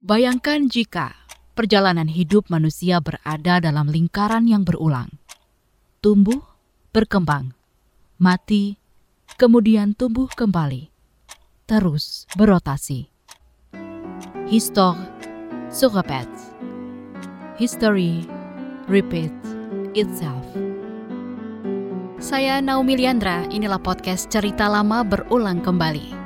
Bayangkan jika perjalanan hidup manusia berada dalam lingkaran yang berulang. Tumbuh, berkembang, mati, kemudian tumbuh kembali, terus berotasi. Histoire se. History repeats itself. Saya Naomi Liandra, inilah podcast cerita lama berulang kembali.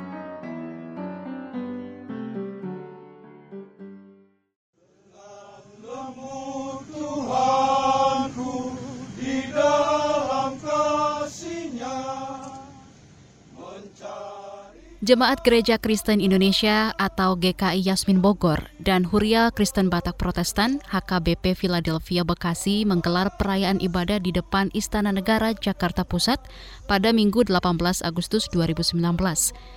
Jemaat Gereja Kristen Indonesia atau GKI Yasmin Bogor dan Huria Kristen Batak Protestan HKBP Philadelphia Bekasi menggelar perayaan ibadah di depan Istana Negara Jakarta Pusat pada Minggu 18 Agustus 2019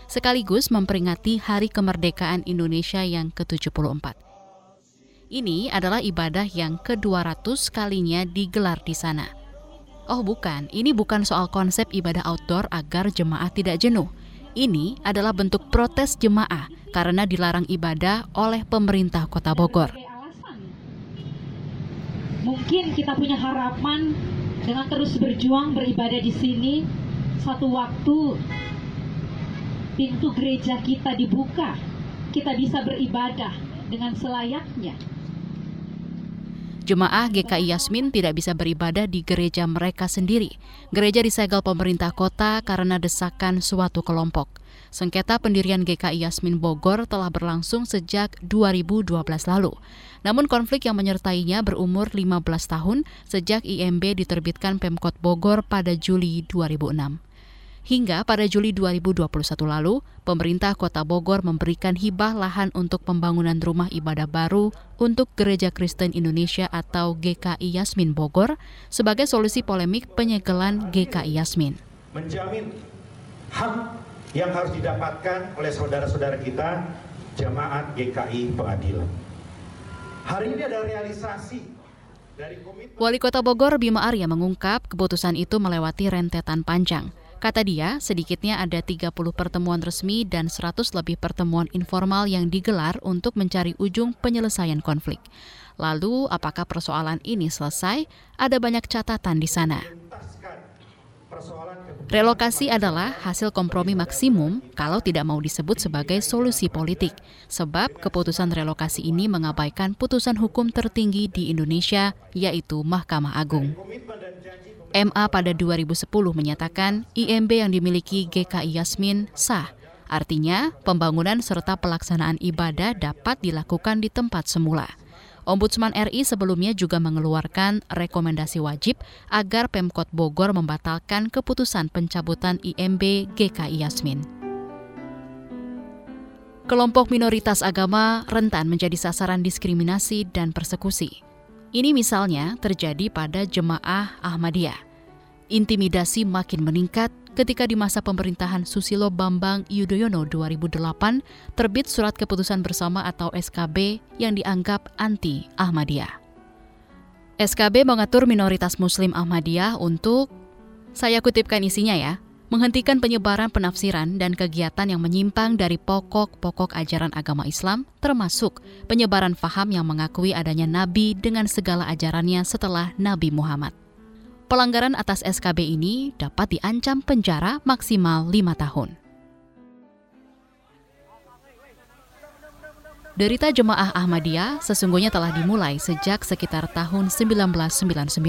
sekaligus memperingati Hari Kemerdekaan Indonesia yang ke-74. Ini adalah ibadah yang ke-200 kalinya digelar di sana. Oh bukan, ini bukan soal konsep ibadah outdoor agar jemaah tidak jenuh ini adalah bentuk protes jemaah karena dilarang ibadah oleh pemerintah Kota Bogor. Mungkin kita punya harapan dengan terus berjuang beribadah di sini, satu waktu pintu gereja kita dibuka, kita bisa beribadah dengan selayaknya. Jemaah GKI Yasmin tidak bisa beribadah di gereja mereka sendiri. Gereja disegel pemerintah kota karena desakan suatu kelompok. Sengketa pendirian GKI Yasmin Bogor telah berlangsung sejak 2012 lalu. Namun konflik yang menyertainya berumur 15 tahun sejak IMB diterbitkan Pemkot Bogor pada Juli 2006. Hingga pada Juli 2021 lalu, pemerintah Kota Bogor memberikan hibah lahan untuk pembangunan rumah ibadah baru untuk Gereja Kristen Indonesia atau GKI Yasmin Bogor sebagai solusi polemik penyegelan GKI Yasmin. Menjamin hak yang harus didapatkan oleh saudara-saudara kita jemaat GKI Pengadilan. Hari ini ada realisasi Wali Kota Bogor Bima Arya mengungkap keputusan itu melewati rentetan panjang. Kata dia, sedikitnya ada 30 pertemuan resmi dan 100 lebih pertemuan informal yang digelar untuk mencari ujung penyelesaian konflik. Lalu, apakah persoalan ini selesai? Ada banyak catatan di sana. Relokasi adalah hasil kompromi maksimum kalau tidak mau disebut sebagai solusi politik, sebab keputusan relokasi ini mengabaikan putusan hukum tertinggi di Indonesia, yaitu Mahkamah Agung. MA pada 2010 menyatakan IMB yang dimiliki GKI Yasmin sah. Artinya, pembangunan serta pelaksanaan ibadah dapat dilakukan di tempat semula. Ombudsman RI sebelumnya juga mengeluarkan rekomendasi wajib agar Pemkot Bogor membatalkan keputusan pencabutan IMB GKI Yasmin. Kelompok minoritas agama rentan menjadi sasaran diskriminasi dan persekusi. Ini misalnya terjadi pada jemaah Ahmadiyah. Intimidasi makin meningkat ketika di masa pemerintahan Susilo Bambang Yudhoyono 2008 terbit surat keputusan bersama atau SKB yang dianggap anti Ahmadiyah. SKB mengatur minoritas muslim Ahmadiyah untuk saya kutipkan isinya ya, menghentikan penyebaran penafsiran dan kegiatan yang menyimpang dari pokok-pokok ajaran agama Islam, termasuk penyebaran faham yang mengakui adanya nabi dengan segala ajarannya setelah Nabi Muhammad. Pelanggaran atas SKB ini dapat diancam penjara maksimal lima tahun. Derita jemaah Ahmadiyah sesungguhnya telah dimulai sejak sekitar tahun 1999.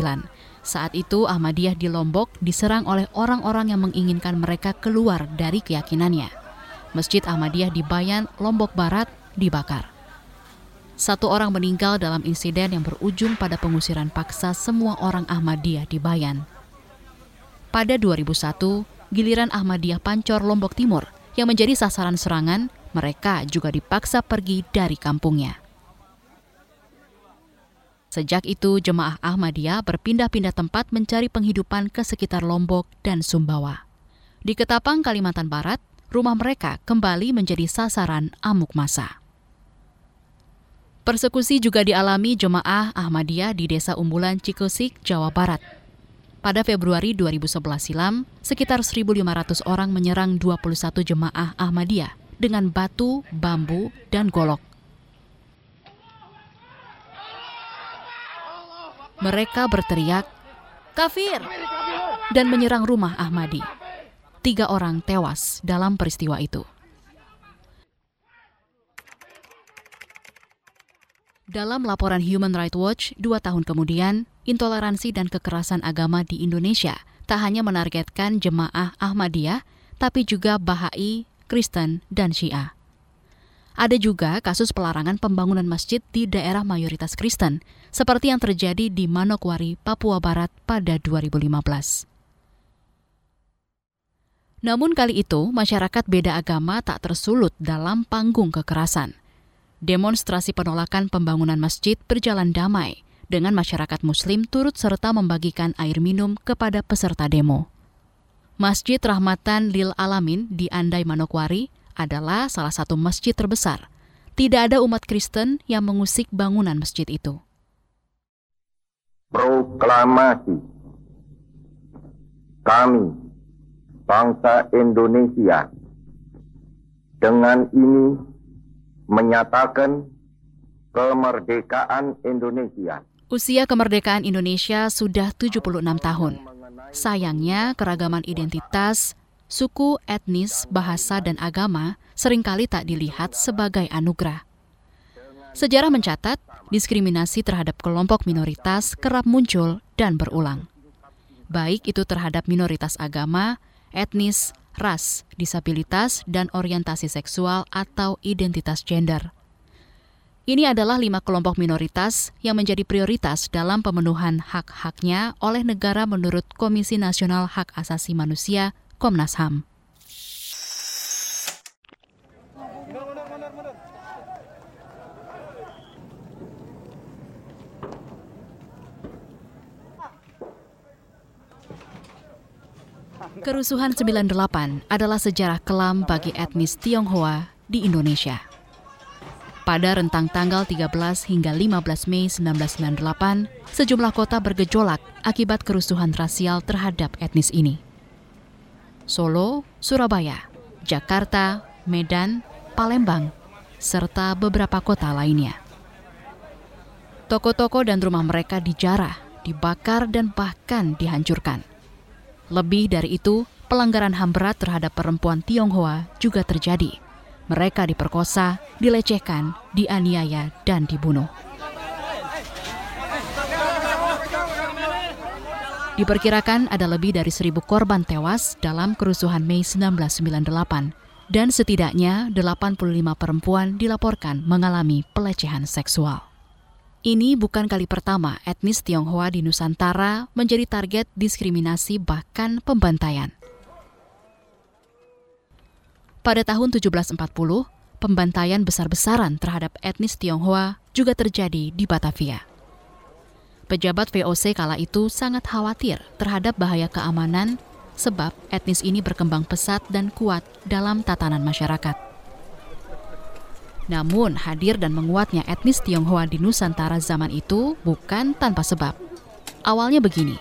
Saat itu Ahmadiyah di Lombok diserang oleh orang-orang yang menginginkan mereka keluar dari keyakinannya. Masjid Ahmadiyah di Bayan, Lombok Barat dibakar. Satu orang meninggal dalam insiden yang berujung pada pengusiran paksa semua orang Ahmadiyah di Bayan. Pada 2001, giliran Ahmadiyah Pancor Lombok Timur yang menjadi sasaran serangan mereka juga dipaksa pergi dari kampungnya. Sejak itu, jemaah Ahmadiyah berpindah-pindah tempat mencari penghidupan ke sekitar Lombok dan Sumbawa. Di Ketapang, Kalimantan Barat, rumah mereka kembali menjadi sasaran amuk masa. Persekusi juga dialami jemaah Ahmadiyah di Desa Umbulan Cikusik, Jawa Barat. Pada Februari 2011 silam, sekitar 1.500 orang menyerang 21 jemaah Ahmadiyah dengan batu, bambu, dan golok. Mereka berteriak, "Kafir!" dan menyerang rumah Ahmadi. Tiga orang tewas dalam peristiwa itu. Dalam laporan Human Rights Watch dua tahun kemudian, intoleransi dan kekerasan agama di Indonesia tak hanya menargetkan jemaah Ahmadiyah, tapi juga Bahai, Kristen, dan Syiah. Ada juga kasus pelarangan pembangunan masjid di daerah mayoritas Kristen, seperti yang terjadi di Manokwari, Papua Barat pada 2015. Namun kali itu, masyarakat beda agama tak tersulut dalam panggung kekerasan demonstrasi penolakan pembangunan masjid berjalan damai dengan masyarakat muslim turut serta membagikan air minum kepada peserta demo. Masjid Rahmatan Lil Alamin di Andai Manokwari adalah salah satu masjid terbesar. Tidak ada umat Kristen yang mengusik bangunan masjid itu. Proklamasi Kami, bangsa Indonesia, dengan ini menyatakan kemerdekaan Indonesia. Usia kemerdekaan Indonesia sudah 76 tahun. Sayangnya, keragaman identitas, suku, etnis, bahasa, dan agama sering kali tak dilihat sebagai anugerah. Sejarah mencatat, diskriminasi terhadap kelompok minoritas kerap muncul dan berulang. Baik itu terhadap minoritas agama, etnis, ras, disabilitas, dan orientasi seksual atau identitas gender. Ini adalah lima kelompok minoritas yang menjadi prioritas dalam pemenuhan hak-haknya oleh negara menurut Komisi Nasional Hak Asasi Manusia, Komnas HAM. Kerusuhan 98 adalah sejarah kelam bagi etnis Tionghoa di Indonesia. Pada rentang tanggal 13 hingga 15 Mei 1998, sejumlah kota bergejolak akibat kerusuhan rasial terhadap etnis ini. Solo, Surabaya, Jakarta, Medan, Palembang, serta beberapa kota lainnya. Toko-toko dan rumah mereka dijarah, dibakar, dan bahkan dihancurkan. Lebih dari itu, pelanggaran HAM berat terhadap perempuan Tionghoa juga terjadi. Mereka diperkosa, dilecehkan, dianiaya, dan dibunuh. Diperkirakan ada lebih dari seribu korban tewas dalam kerusuhan Mei 1998 dan setidaknya 85 perempuan dilaporkan mengalami pelecehan seksual. Ini bukan kali pertama etnis Tionghoa di Nusantara menjadi target diskriminasi bahkan pembantaian. Pada tahun 1740, pembantaian besar-besaran terhadap etnis Tionghoa juga terjadi di Batavia. Pejabat VOC kala itu sangat khawatir terhadap bahaya keamanan sebab etnis ini berkembang pesat dan kuat dalam tatanan masyarakat. Namun, hadir dan menguatnya etnis Tionghoa di Nusantara zaman itu bukan tanpa sebab. Awalnya begini.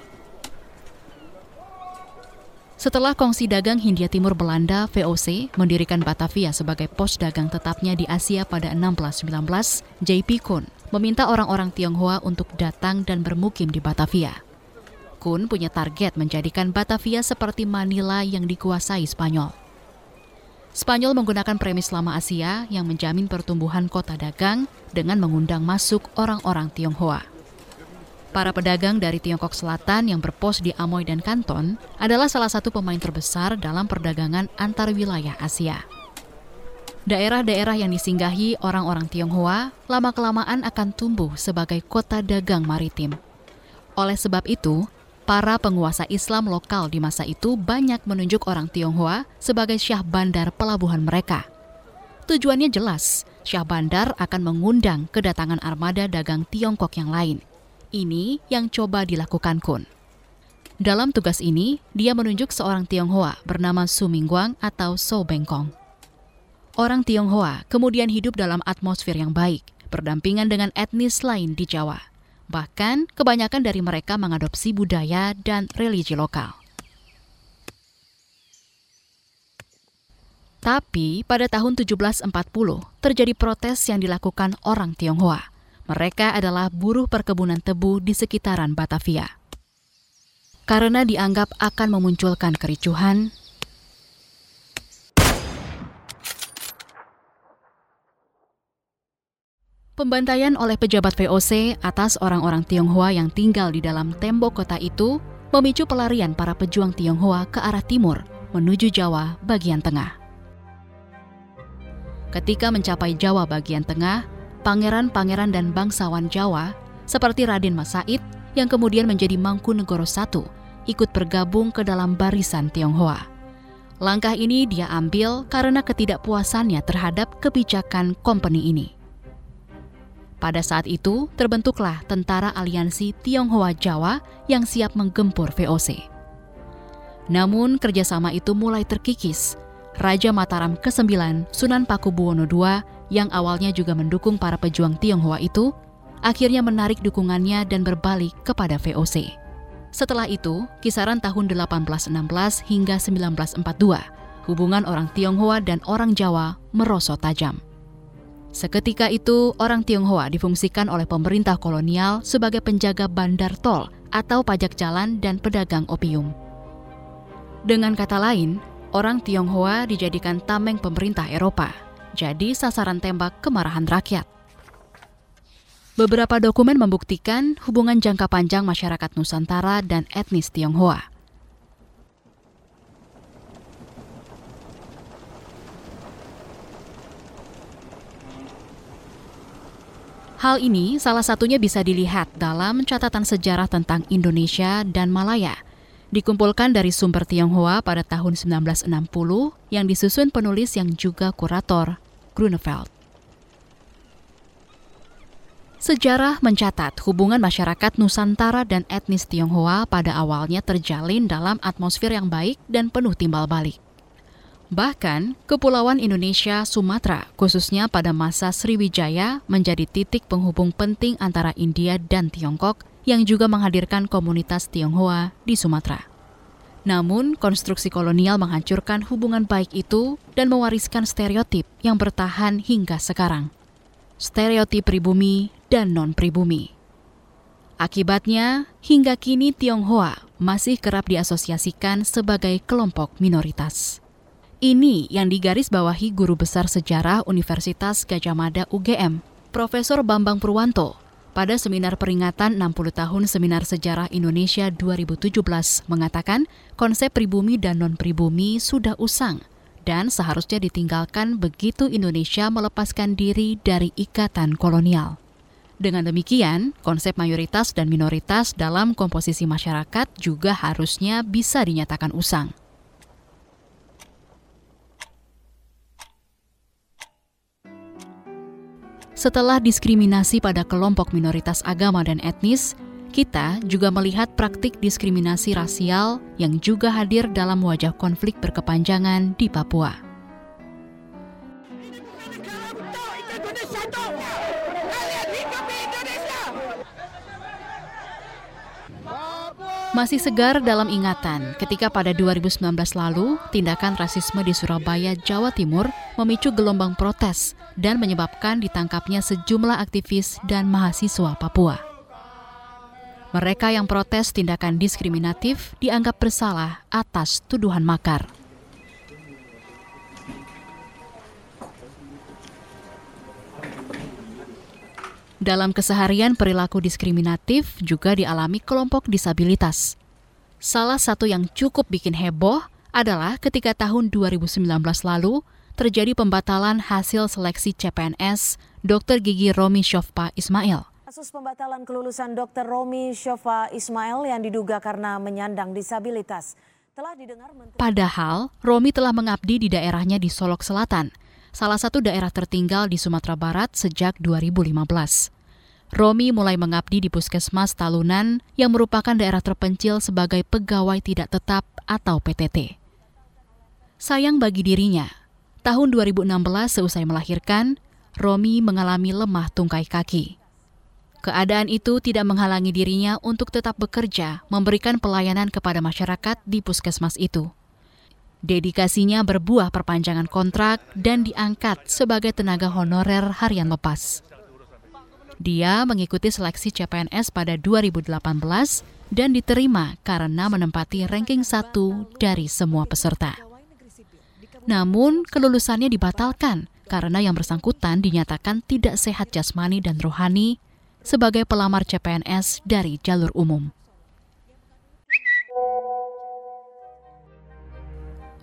Setelah kongsi dagang Hindia Timur Belanda VOC mendirikan Batavia sebagai pos dagang tetapnya di Asia pada 1619, JP Kun meminta orang-orang Tionghoa untuk datang dan bermukim di Batavia. Kun punya target menjadikan Batavia seperti Manila yang dikuasai Spanyol. Spanyol menggunakan premis lama Asia yang menjamin pertumbuhan kota dagang dengan mengundang masuk orang-orang Tionghoa. Para pedagang dari Tiongkok Selatan yang berpos di Amoy dan Kanton adalah salah satu pemain terbesar dalam perdagangan antar wilayah Asia. Daerah-daerah yang disinggahi orang-orang Tionghoa lama-kelamaan akan tumbuh sebagai kota dagang maritim. Oleh sebab itu, Para penguasa Islam lokal di masa itu banyak menunjuk orang Tionghoa sebagai syah bandar pelabuhan mereka. Tujuannya jelas, syah bandar akan mengundang kedatangan armada dagang Tiongkok yang lain. Ini yang coba dilakukan Kun. Dalam tugas ini, dia menunjuk seorang Tionghoa bernama Su Mingguang atau So Bengkong. Orang Tionghoa kemudian hidup dalam atmosfer yang baik, berdampingan dengan etnis lain di Jawa. Bahkan, kebanyakan dari mereka mengadopsi budaya dan religi lokal. Tapi pada tahun 1740 terjadi protes yang dilakukan orang Tionghoa. Mereka adalah buruh perkebunan tebu di sekitaran Batavia. Karena dianggap akan memunculkan kericuhan, Pembantaian oleh pejabat VOC atas orang-orang Tionghoa yang tinggal di dalam tembok kota itu memicu pelarian para pejuang Tionghoa ke arah timur menuju Jawa bagian tengah. Ketika mencapai Jawa bagian tengah, pangeran-pangeran dan bangsawan Jawa seperti Raden Mas Said yang kemudian menjadi Mangkunegoro I ikut bergabung ke dalam barisan Tionghoa. Langkah ini dia ambil karena ketidakpuasannya terhadap kebijakan kompeni ini. Pada saat itu, terbentuklah Tentara Aliansi Tionghoa Jawa yang siap menggempur VOC. Namun, kerjasama itu mulai terkikis. Raja Mataram ke-9, Sunan Pakubuwono II, yang awalnya juga mendukung para pejuang Tionghoa itu, akhirnya menarik dukungannya dan berbalik kepada VOC. Setelah itu, kisaran tahun 1816 hingga 1942, hubungan orang Tionghoa dan orang Jawa merosot tajam. Seketika itu, orang Tionghoa difungsikan oleh pemerintah kolonial sebagai penjaga bandar tol atau pajak jalan dan pedagang opium. Dengan kata lain, orang Tionghoa dijadikan tameng pemerintah Eropa, jadi sasaran tembak kemarahan rakyat. Beberapa dokumen membuktikan hubungan jangka panjang masyarakat Nusantara dan etnis Tionghoa. Hal ini salah satunya bisa dilihat dalam catatan sejarah tentang Indonesia dan Malaya, dikumpulkan dari sumber Tionghoa pada tahun 1960 yang disusun penulis yang juga kurator, Grunewald. Sejarah mencatat hubungan masyarakat Nusantara dan etnis Tionghoa pada awalnya terjalin dalam atmosfer yang baik dan penuh timbal balik. Bahkan, Kepulauan Indonesia Sumatera, khususnya pada masa Sriwijaya, menjadi titik penghubung penting antara India dan Tiongkok yang juga menghadirkan komunitas Tionghoa di Sumatera. Namun, konstruksi kolonial menghancurkan hubungan baik itu dan mewariskan stereotip yang bertahan hingga sekarang. Stereotip pribumi dan non-pribumi. Akibatnya, hingga kini Tionghoa masih kerap diasosiasikan sebagai kelompok minoritas. Ini yang digarisbawahi guru besar sejarah Universitas Gajah Mada UGM, Profesor Bambang Purwanto, pada seminar peringatan 60 tahun Seminar Sejarah Indonesia 2017 mengatakan konsep pribumi dan non-pribumi sudah usang dan seharusnya ditinggalkan begitu Indonesia melepaskan diri dari ikatan kolonial. Dengan demikian, konsep mayoritas dan minoritas dalam komposisi masyarakat juga harusnya bisa dinyatakan usang. Setelah diskriminasi pada kelompok minoritas agama dan etnis, kita juga melihat praktik diskriminasi rasial yang juga hadir dalam wajah konflik berkepanjangan di Papua. Masih segar dalam ingatan ketika pada 2019 lalu tindakan rasisme di Surabaya, Jawa Timur memicu gelombang protes dan menyebabkan ditangkapnya sejumlah aktivis dan mahasiswa Papua. Mereka yang protes tindakan diskriminatif dianggap bersalah atas tuduhan makar. Dalam keseharian, perilaku diskriminatif juga dialami kelompok disabilitas. Salah satu yang cukup bikin heboh adalah ketika tahun 2019 lalu terjadi pembatalan hasil seleksi CPNS Dr. Gigi Romi Shofpa Ismail. Kasus pembatalan kelulusan Dr. Romi Shofa Ismail yang diduga karena menyandang disabilitas telah didengar Menteri... Padahal Romi telah mengabdi di daerahnya di Solok Selatan, salah satu daerah tertinggal di Sumatera Barat sejak 2015. Romi mulai mengabdi di Puskesmas Talunan yang merupakan daerah terpencil sebagai pegawai tidak tetap atau PTT. Sayang bagi dirinya, tahun 2016 seusai melahirkan, Romi mengalami lemah tungkai kaki. Keadaan itu tidak menghalangi dirinya untuk tetap bekerja memberikan pelayanan kepada masyarakat di puskesmas itu. Dedikasinya berbuah perpanjangan kontrak dan diangkat sebagai tenaga honorer harian lepas. Dia mengikuti seleksi CPNS pada 2018 dan diterima karena menempati ranking satu dari semua peserta. Namun, kelulusannya dibatalkan karena yang bersangkutan dinyatakan tidak sehat jasmani dan rohani sebagai pelamar CPNS dari jalur umum.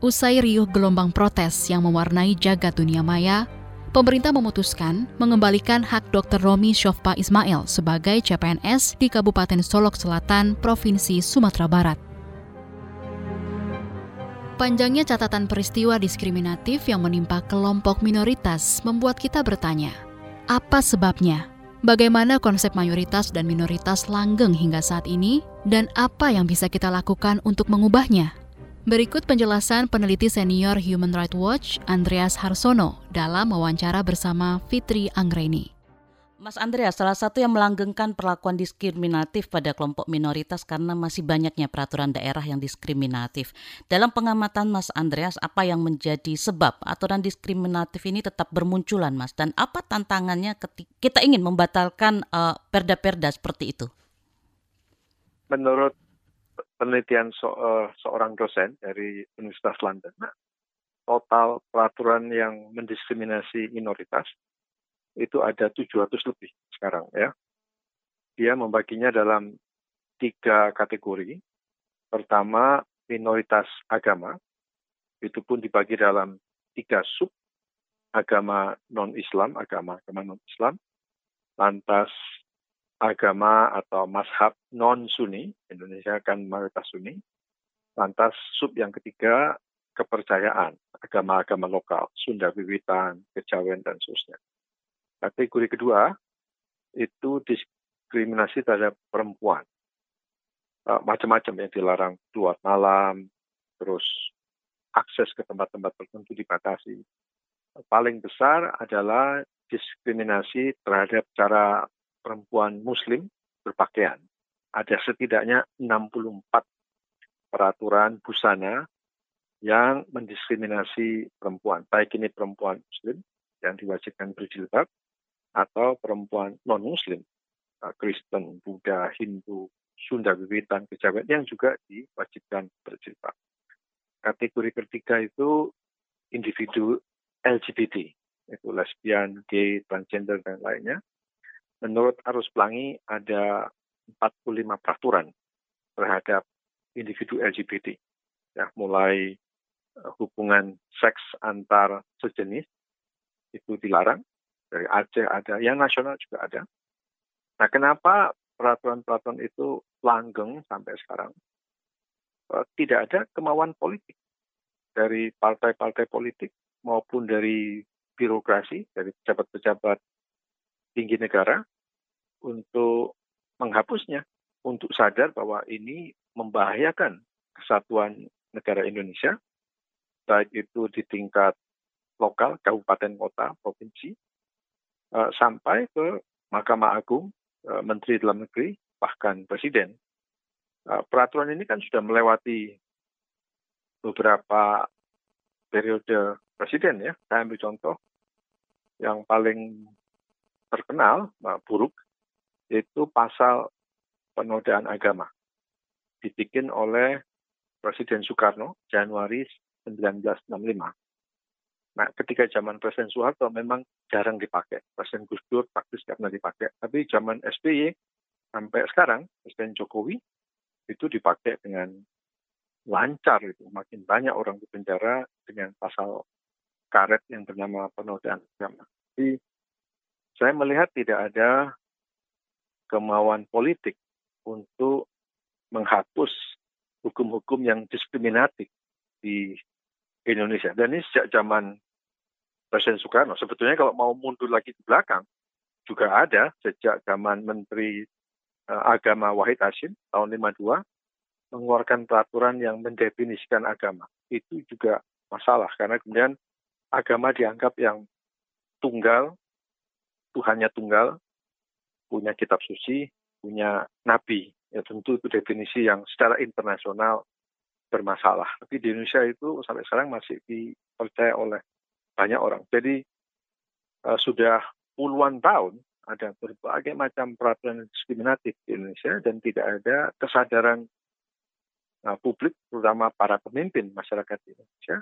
Usai riuh gelombang protes yang mewarnai jagat dunia maya, pemerintah memutuskan mengembalikan hak Dr. Romi Shofpa Ismail sebagai CPNS di Kabupaten Solok Selatan, Provinsi Sumatera Barat. Panjangnya catatan peristiwa diskriminatif yang menimpa kelompok minoritas membuat kita bertanya, apa sebabnya? Bagaimana konsep mayoritas dan minoritas langgeng hingga saat ini, dan apa yang bisa kita lakukan untuk mengubahnya? Berikut penjelasan peneliti senior Human Rights Watch Andreas Harsono dalam wawancara bersama Fitri Anggreni. Mas Andreas, salah satu yang melanggengkan perlakuan diskriminatif pada kelompok minoritas karena masih banyaknya peraturan daerah yang diskriminatif. Dalam pengamatan Mas Andreas, apa yang menjadi sebab aturan diskriminatif ini tetap bermunculan, Mas? Dan apa tantangannya ketika kita ingin membatalkan perda eh, perda-perda seperti itu? Menurut penelitian so, uh, seorang dosen dari Universitas London. Nah, total peraturan yang mendiskriminasi minoritas itu ada 700 lebih sekarang ya. Dia membaginya dalam tiga kategori. Pertama, minoritas agama. Itu pun dibagi dalam tiga sub. Agama non-Islam, agama-agama non-Islam. Lantas agama atau mazhab non-Sunni, Indonesia kan mayoritas Sunni. Lantas sub yang ketiga, kepercayaan, agama-agama lokal, Sunda Wiwitan, Kejawen, dan seterusnya. Kategori kedua, itu diskriminasi terhadap perempuan. Uh, macam-macam yang dilarang keluar malam, terus akses ke tempat-tempat tertentu dibatasi. Paling besar adalah diskriminasi terhadap cara perempuan muslim berpakaian. Ada setidaknya 64 peraturan busana yang mendiskriminasi perempuan, baik ini perempuan muslim yang diwajibkan berjilbab atau perempuan non-muslim, uh, Kristen, Buddha, Hindu, Sunda Wiwitan, Kejawen yang juga diwajibkan berjilbab. Kategori ketiga itu individu LGBT, itu lesbian, gay, transgender, dan lainnya menurut Arus Pelangi ada 45 peraturan terhadap individu LGBT. Ya, mulai uh, hubungan seks antar sejenis itu dilarang. Dari Aceh ada, yang nasional juga ada. Nah, kenapa peraturan-peraturan itu langgeng sampai sekarang? Uh, tidak ada kemauan politik dari partai-partai politik maupun dari birokrasi, dari pejabat-pejabat tinggi negara untuk menghapusnya, untuk sadar bahwa ini membahayakan kesatuan negara Indonesia, baik itu di tingkat lokal, kabupaten, kota, provinsi, uh, sampai ke Mahkamah Agung, uh, Menteri Dalam Negeri, bahkan Presiden. Uh, peraturan ini kan sudah melewati beberapa periode presiden ya. Saya ambil contoh yang paling terkenal, buruk, itu pasal penodaan agama. Dibikin oleh Presiden Soekarno Januari 1965. Nah, ketika zaman Presiden Soeharto memang jarang dipakai. Presiden Gus Dur praktis pernah dipakai. Tapi zaman SBY sampai sekarang, Presiden Jokowi itu dipakai dengan lancar itu. Makin banyak orang di penjara dengan pasal karet yang bernama penodaan agama. Jadi saya melihat tidak ada kemauan politik untuk menghapus hukum-hukum yang diskriminatif di Indonesia. Dan ini sejak zaman Presiden Soekarno. Sebetulnya kalau mau mundur lagi di belakang, juga ada sejak zaman Menteri uh, Agama Wahid Hashim tahun 52 mengeluarkan peraturan yang mendefinisikan agama. Itu juga masalah karena kemudian agama dianggap yang tunggal, Tuhannya tunggal, punya kitab suci, punya nabi. Ya tentu itu definisi yang secara internasional bermasalah. Tapi di Indonesia itu sampai sekarang masih dipercaya oleh banyak orang. Jadi uh, sudah puluhan tahun ada berbagai macam peraturan diskriminatif di Indonesia dan tidak ada kesadaran uh, publik, terutama para pemimpin masyarakat di Indonesia,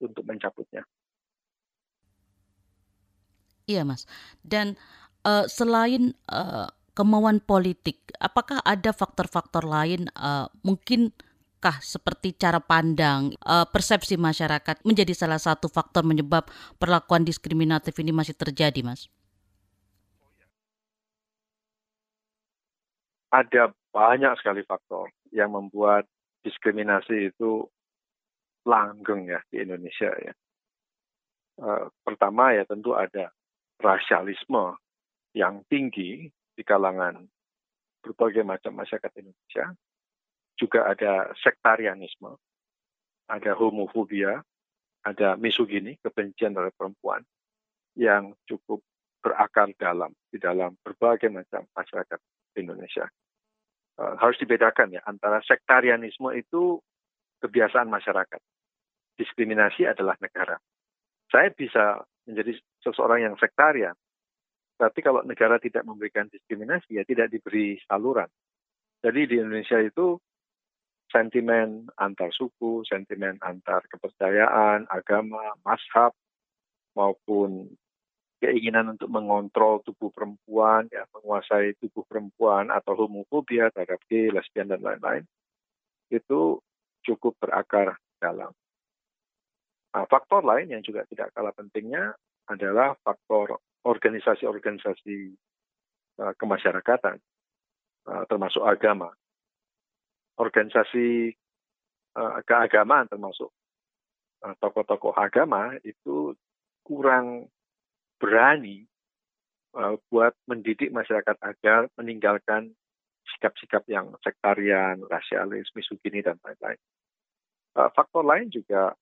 untuk mencabutnya. Iya, Mas. Dan uh, selain uh, kemauan politik, apakah ada faktor-faktor lain uh, mungkin kah seperti cara pandang, uh, persepsi masyarakat menjadi salah satu faktor menyebab perlakuan diskriminatif ini masih terjadi, Mas? Ada banyak sekali faktor yang membuat diskriminasi itu langgeng ya di Indonesia ya. Uh, pertama ya tentu ada rasialisme yang tinggi di kalangan berbagai macam masyarakat Indonesia juga ada sektarianisme, ada homofobia, ada misogini, kebencian terhadap perempuan yang cukup berakar dalam di dalam berbagai macam masyarakat Indonesia. Uh, harus dibedakan ya antara sektarianisme itu kebiasaan masyarakat. Diskriminasi adalah negara. Saya bisa menjadi seseorang yang sektarian, tapi kalau negara tidak memberikan diskriminasi ya tidak diberi saluran. Jadi di Indonesia itu sentimen antar suku, sentimen antar kepercayaan, agama, mashab, maupun keinginan untuk mengontrol tubuh perempuan, ya, menguasai tubuh perempuan atau homofobia terhadap gay, lesbian, dan lain-lain, itu cukup berakar dalam. Nah, faktor lain yang juga tidak kalah pentingnya adalah faktor organisasi-organisasi uh, kemasyarakatan, uh, termasuk agama organisasi uh, keagamaan termasuk uh, tokoh-tokoh agama itu kurang berani uh, buat mendidik masyarakat agar meninggalkan sikap-sikap yang sektarian, rasialis, misogini dan lain-lain. Uh, faktor lain juga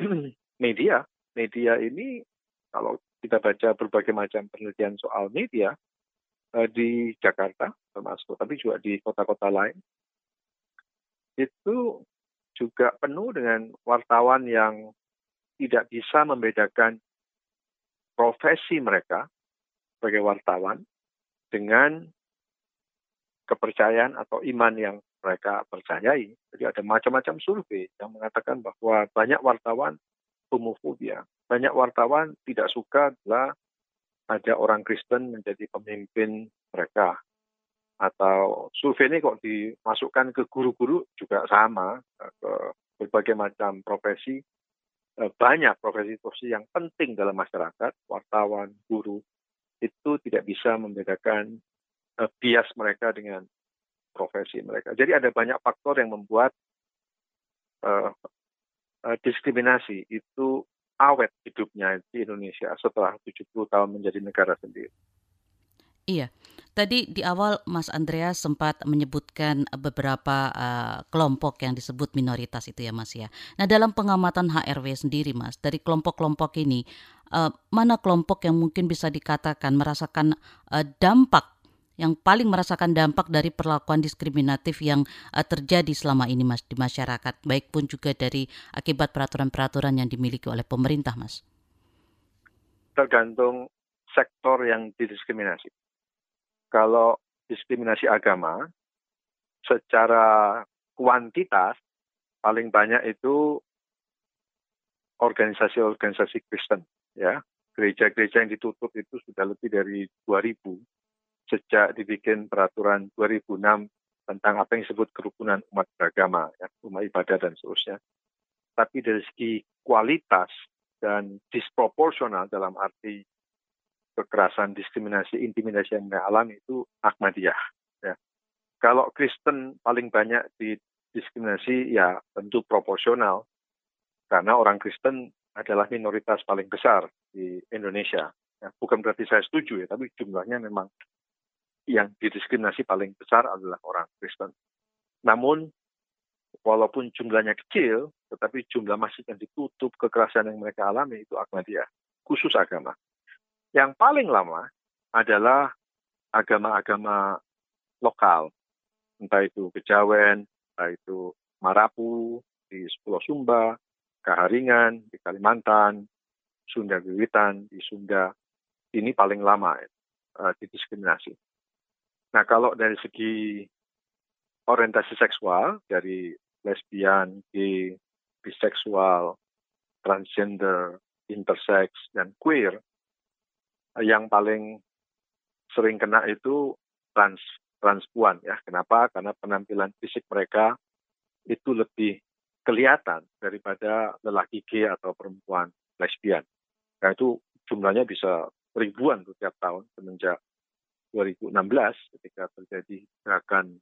media. Media ini kalau kita baca berbagai macam penelitian soal media uh, di Jakarta termasuk, tapi juga di kota-kota lain, itu juga penuh dengan wartawan yang tidak bisa membedakan profesi mereka sebagai wartawan dengan kepercayaan atau iman yang mereka percayai. Jadi ada macam-macam survei yang mengatakan bahwa banyak wartawan homofobia. Banyak wartawan tidak suka bila ada orang Kristen menjadi pemimpin mereka. Atau survei ini kok dimasukkan ke guru-guru juga sama ke berbagai macam profesi. Eh, banyak profesi-profesi yang penting dalam masyarakat wartawan guru itu tidak bisa membedakan uh, bias mereka dengan profesi mereka. Jadi ada banyak faktor yang membuat uh, uh, diskriminasi. Itu awet hidupnya di Indonesia setelah 70 tahun menjadi negara sendiri. Iya, Tadi di awal Mas Andreas sempat menyebutkan beberapa uh, kelompok yang disebut minoritas itu ya Mas ya. Nah dalam pengamatan HRW sendiri Mas, dari kelompok-kelompok ini, uh, mana kelompok yang mungkin bisa dikatakan merasakan uh, dampak yang paling merasakan dampak dari perlakuan diskriminatif yang uh, terjadi selama ini Mas di masyarakat, baik pun juga dari akibat peraturan-peraturan yang dimiliki oleh pemerintah Mas? Tergantung sektor yang didiskriminasi. Kalau diskriminasi agama secara kuantitas paling banyak itu organisasi-organisasi Kristen ya. Gereja-gereja yang ditutup itu sudah lebih dari 2000 sejak dibikin peraturan 2006 tentang apa yang disebut kerukunan umat beragama ya umat ibadah dan seterusnya tapi dari segi kualitas dan disproporsional dalam arti kekerasan, diskriminasi, intimidasi yang mereka alami itu Ahmadiyah. Ya. Kalau Kristen paling banyak didiskriminasi ya tentu proporsional karena orang Kristen adalah minoritas paling besar di Indonesia. Ya, bukan berarti saya setuju ya, tapi jumlahnya memang yang didiskriminasi paling besar adalah orang Kristen. Namun walaupun jumlahnya kecil, tetapi jumlah masjid yang ditutup, kekerasan yang mereka alami itu Ahmadiyah, khusus agama. Yang paling lama adalah agama-agama lokal, entah itu Kejawen, entah itu Marapu di Pulau Sumba, Kaharingan di Kalimantan, Sunda Wiwitan di Sunda. Ini paling lama. uh, didiskriminasi. Nah, kalau dari segi orientasi seksual dari lesbian, gay, biseksual, transgender, intersex, dan queer, yang paling sering kena itu trans transpuan ya. Kenapa? Karena penampilan fisik mereka itu lebih kelihatan daripada lelaki gay atau perempuan lesbian. Nah itu jumlahnya bisa ribuan tuh tahun semenjak 2016 ketika terjadi gerakan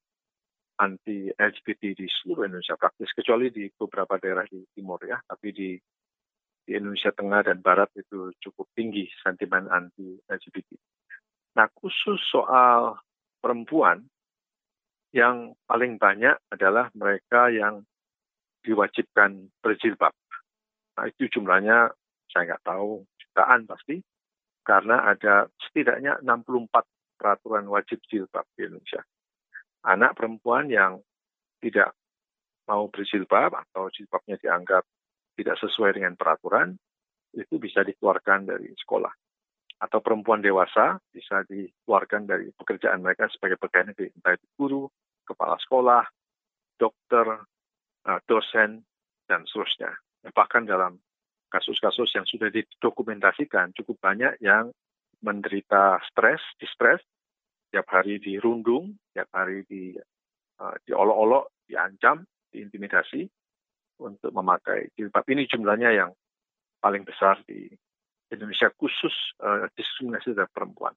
anti LGBT di seluruh Indonesia praktis kecuali di beberapa daerah di timur ya tapi di di Indonesia Tengah dan Barat itu cukup tinggi sentimen anti LGBT. Nah khusus soal perempuan yang paling banyak adalah mereka yang diwajibkan berjilbab. Nah itu jumlahnya saya nggak tahu jutaan pasti karena ada setidaknya 64 peraturan wajib jilbab di Indonesia. Anak perempuan yang tidak mau berjilbab atau jilbabnya dianggap tidak sesuai dengan peraturan, itu bisa dikeluarkan dari sekolah atau perempuan dewasa bisa dikeluarkan dari pekerjaan mereka sebagai pegawai negeri, entah itu guru, kepala sekolah, dokter, eh, dosen, dan seterusnya. Bahkan dalam kasus-kasus yang sudah didokumentasikan cukup banyak yang menderita stres, distres, tiap hari dirundung, tiap hari di uh, diolok-olok, diancam, diintimidasi untuk memakai jilbab. Ini jumlahnya yang paling besar di Indonesia khusus uh, diskriminasi terhadap perempuan.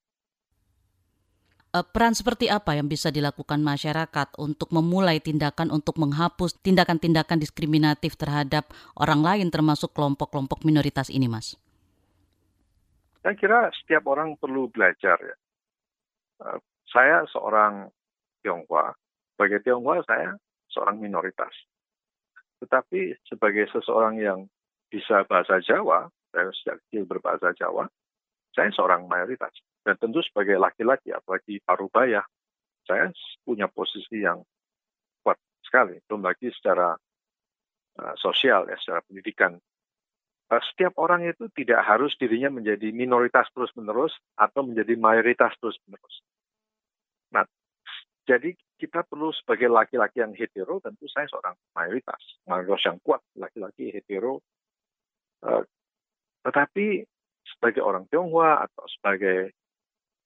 Eh, peran seperti apa yang bisa dilakukan masyarakat untuk memulai tindakan untuk menghapus tindakan-tindakan diskriminatif terhadap orang lain termasuk kelompok-kelompok minoritas ini, Mas? Saya kira setiap orang perlu belajar ya. Uh, saya seorang Tionghoa. Sebagai Tionghoa saya seorang minoritas. Tetapi sebagai seseorang yang bisa bahasa Jawa, saya sejak kecil berbahasa Jawa, saya seorang mayoritas. Dan tentu sebagai laki-laki, apalagi parubaya, saya punya posisi yang kuat sekali. Belum lagi secara uh, sosial, ya, secara pendidikan. Uh, setiap orang itu tidak harus dirinya menjadi minoritas terus-menerus atau menjadi mayoritas terus-menerus. Nah, jadi kita perlu sebagai laki-laki yang hetero, tentu saya seorang mayoritas. Mayoritas yang kuat, laki-laki hetero. Uh, tetapi sebagai orang Tionghoa atau sebagai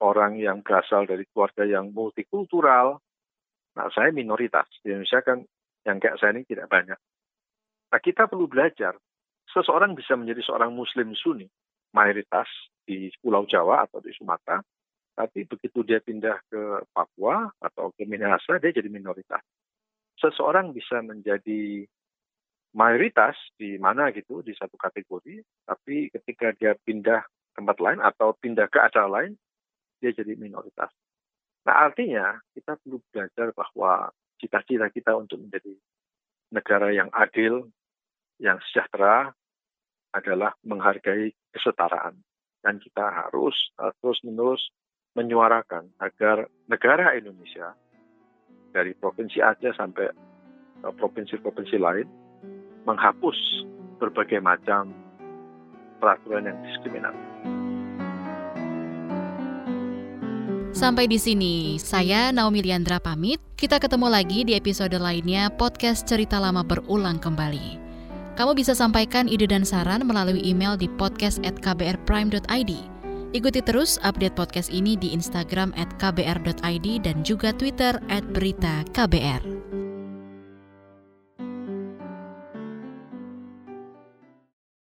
orang yang berasal dari keluarga yang multikultural, nah saya minoritas. Di Indonesia kan yang kayak saya ini tidak banyak. Nah kita perlu belajar, seseorang bisa menjadi seorang muslim sunni, mayoritas di Pulau Jawa atau di Sumatera, tapi begitu dia pindah ke Papua atau ke Minahasa, dia jadi minoritas. Seseorang bisa menjadi mayoritas di mana gitu di satu kategori, tapi ketika dia pindah tempat lain atau pindah ke acara lain, dia jadi minoritas. Nah artinya kita perlu belajar bahwa cita-cita kita untuk menjadi negara yang adil, yang sejahtera adalah menghargai kesetaraan. Dan kita harus uh, terus-menerus menyuarakan agar negara Indonesia dari provinsi Aceh sampai uh, provinsi-provinsi lain menghapus berbagai macam peraturan yang diskriminatif. Sampai di sini, saya Naomi Liandra pamit. Kita ketemu lagi di episode lainnya podcast Cerita Lama Berulang Kembali. Kamu bisa sampaikan ide dan saran melalui email di podcast@kbrprime.id. Ikuti terus update podcast ini di Instagram kbr.id dan juga Twitter at berita KBR.